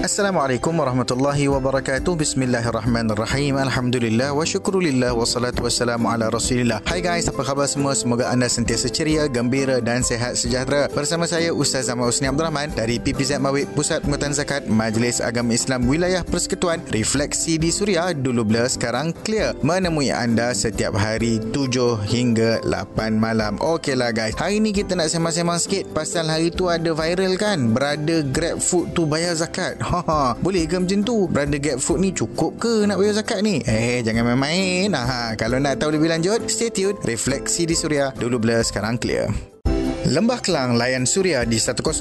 Assalamualaikum warahmatullahi wabarakatuh. Bismillahirrahmanirrahim. Alhamdulillah wa syukurulillah Wassalatu wassalamu ala rasulillah. Hai guys, apa khabar semua? Semoga anda sentiasa ceria, gembira dan sehat sejahtera. Bersama saya Ustaz Zaman Husni Abdul Rahman Dari PPZ Mawid Pusat Pengutan Zakat Majlis Agama Islam Wilayah Persekutuan Refleksi di Suria Dulu blur, sekarang clear. Menemui anda setiap hari 7 hingga 8 malam. Okeylah guys Hari ni kita nak sembang-sembang sikit Pasal hari tu ada viral kan? Berada grab food tu bayar zakat Ha, boleh ke macam tu? Beranda gap food ni cukup ke nak bayar zakat ni? Eh, jangan main-main. Ha, kalau nak tahu lebih lanjut, stay tune. Refleksi di Suria. Dulu blur, sekarang clear. Lembah Kelang layan Suria di 105.3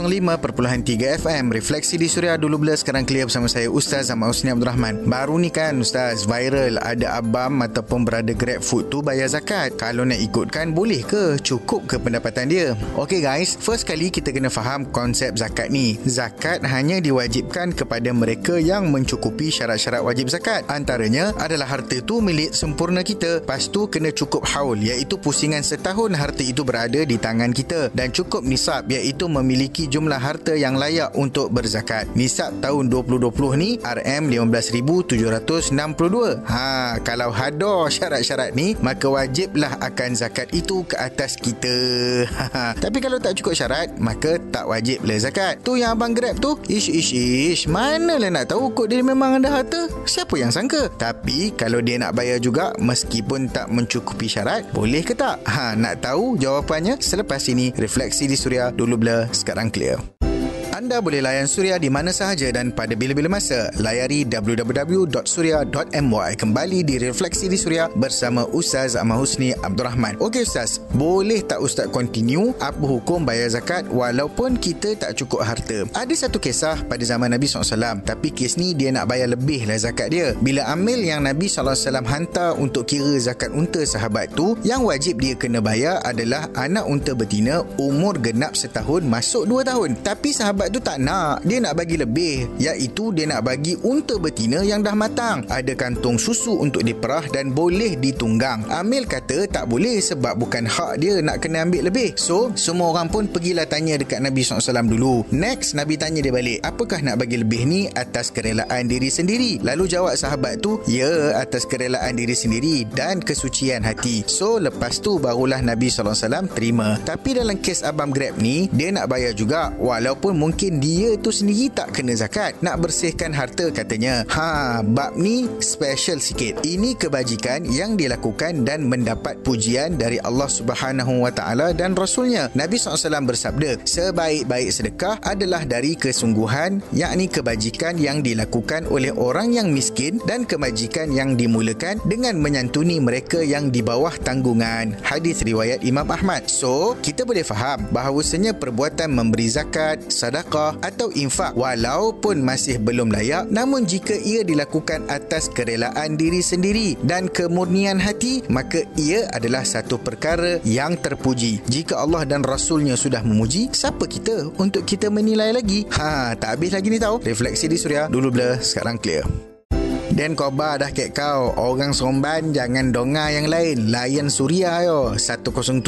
FM Refleksi di Suria dulu bila sekarang clear bersama saya Ustaz Zaman Husni Abdul Rahman Baru ni kan Ustaz viral ada abam ataupun berada grab food tu bayar zakat. Kalau nak ikutkan boleh ke? Cukup ke pendapatan dia? Okay guys, first kali kita kena faham konsep zakat ni. Zakat hanya diwajibkan kepada mereka yang mencukupi syarat-syarat wajib zakat. Antaranya adalah harta tu milik sempurna kita. Lepas tu kena cukup haul iaitu pusingan setahun harta itu berada di tangan kita dan cukup nisab iaitu memiliki jumlah harta yang layak untuk berzakat. Nisab tahun 2020 ni RM15,762. Ha, kalau hada syarat-syarat ni maka wajiblah akan zakat itu ke atas kita. Tapi kalau tak cukup syarat maka tak wajib lah zakat. Tu yang abang Grab tu, ish ish ish, mana lah nak tahu kok dia memang ada harta? Siapa yang sangka? Tapi kalau dia nak bayar juga meskipun tak mencukupi syarat, boleh ke tak? Ha, nak tahu jawapannya selepas ini refleksi di Suria dulu blur sekarang clear. Anda boleh layan Suria di mana sahaja dan pada bila-bila masa. Layari www.suria.my. Kembali di Refleksi di Suria bersama Ustaz Ahmad Husni Abdul Rahman. Okey Ustaz, boleh tak Ustaz continue apa hukum bayar zakat walaupun kita tak cukup harta? Ada satu kisah pada zaman Nabi SAW tapi kes ni dia nak bayar lebih lah zakat dia. Bila amil yang Nabi SAW hantar untuk kira zakat unta sahabat tu, yang wajib dia kena bayar adalah anak unta betina umur genap setahun masuk dua tahun. Tapi sahabat tu tak nak. Dia nak bagi lebih. Iaitu dia nak bagi unta betina yang dah matang. Ada kantung susu untuk diperah dan boleh ditunggang. Amil kata tak boleh sebab bukan hak dia nak kena ambil lebih. So semua orang pun pergilah tanya dekat Nabi SAW dulu. Next Nabi tanya dia balik Apakah nak bagi lebih ni atas kerelaan diri sendiri? Lalu jawab sahabat tu Ya atas kerelaan diri sendiri dan kesucian hati. So lepas tu barulah Nabi SAW terima. Tapi dalam kes Abang Grab ni Dia nak bayar juga Walaupun mungkin mungkin dia tu sendiri tak kena zakat. Nak bersihkan harta katanya. Ha, bab ni special sikit. Ini kebajikan yang dilakukan dan mendapat pujian dari Allah Subhanahu Wa Taala dan Rasulnya. Nabi SAW bersabda, sebaik-baik sedekah adalah dari kesungguhan, yakni kebajikan yang dilakukan oleh orang yang miskin dan kebajikan yang dimulakan dengan menyantuni mereka yang di bawah tanggungan. Hadis riwayat Imam Ahmad. So, kita boleh faham bahawasanya perbuatan memberi zakat, sadaqah sedekah atau infak. Walaupun masih belum layak namun jika ia dilakukan atas kerelaan diri sendiri dan kemurnian hati maka ia adalah satu perkara yang terpuji. Jika Allah dan Rasulnya sudah memuji siapa kita untuk kita menilai lagi? Ha tak habis lagi ni tahu refleksi di suria dulu blur sekarang clear dan khabar dah kek kau. Orang Somban jangan donga yang lain. Layan Suria yo. 107.0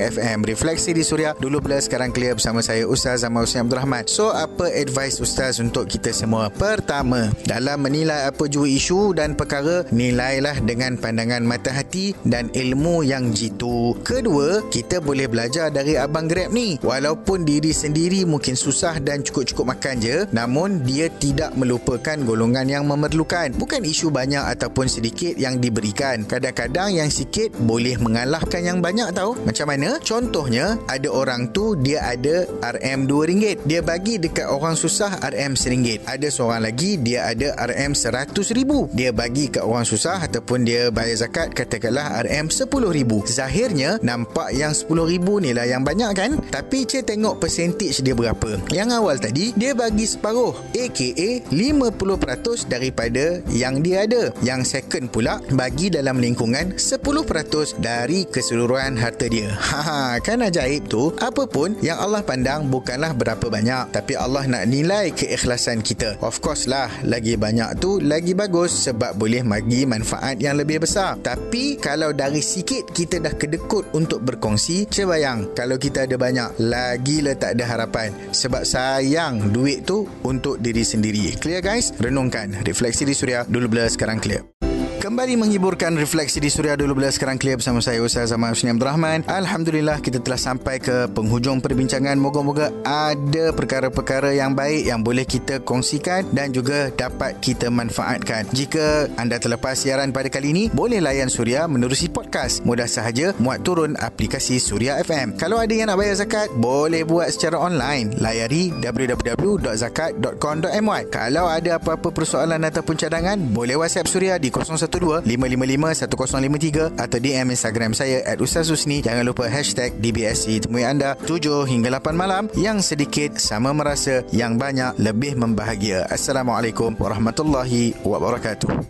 FM Refleksi di Suria. Dulu bila sekarang clear bersama saya Ustaz Zaman Husni Abdul Rahman. So apa advice Ustaz untuk kita semua? Pertama Dalam menilai apa jua isu dan perkara Nilailah dengan pandangan mata hati Dan ilmu yang jitu. Kedua Kita boleh belajar dari Abang Grab ni. Walaupun diri sendiri mungkin susah dan cukup-cukup makan je Namun dia tidak melupakan golongan yang mem- memerlukan. Bukan isu banyak ataupun sedikit yang diberikan. Kadang-kadang yang sikit boleh mengalahkan yang banyak tahu. Macam mana? Contohnya, ada orang tu dia ada RM RM2. Dia bagi dekat orang susah RM RM1. Ada seorang lagi dia ada RM RM100,000. Dia bagi kat orang susah ataupun dia bayar zakat katakanlah RM RM10,000. Zahirnya nampak yang RM10,000 ni lah yang banyak kan? Tapi cik tengok percentage dia berapa. Yang awal tadi dia bagi separuh aka 50% dari daripada yang dia ada. Yang second pula bagi dalam lingkungan 10% dari keseluruhan harta dia. Ha, kan ajaib tu. Apa pun yang Allah pandang bukanlah berapa banyak, tapi Allah nak nilai keikhlasan kita. Of course lah, lagi banyak tu lagi bagus sebab boleh bagi manfaat yang lebih besar. Tapi kalau dari sikit kita dah kedekut untuk berkongsi, cebayang kalau kita ada banyak, lagi lah tak ada harapan. Sebab sayang duit tu untuk diri sendiri. Clear guys? Renungkan. Refleksi di Suria dulu blur sekarang clear. Kembali menghiburkan refleksi di Suria dulu bila sekarang clear bersama saya Ustaz Zaman Husni Abdul Rahman. Alhamdulillah kita telah sampai ke penghujung perbincangan. Moga-moga ada perkara-perkara yang baik yang boleh kita kongsikan dan juga dapat kita manfaatkan. Jika anda terlepas siaran pada kali ini, boleh layan Suria menerusi podcast. Mudah sahaja muat turun aplikasi Suria FM. Kalau ada yang nak bayar zakat, boleh buat secara online. Layari www.zakat.com.my. Kalau ada apa-apa persoalan ataupun cadangan, boleh WhatsApp Suria di 01 02-555-1053 atau DM Instagram saya at Ustaz Husni. Jangan lupa hashtag DBSC. Temui anda 7 hingga 8 malam yang sedikit sama merasa yang banyak lebih membahagia. Assalamualaikum warahmatullahi wabarakatuh.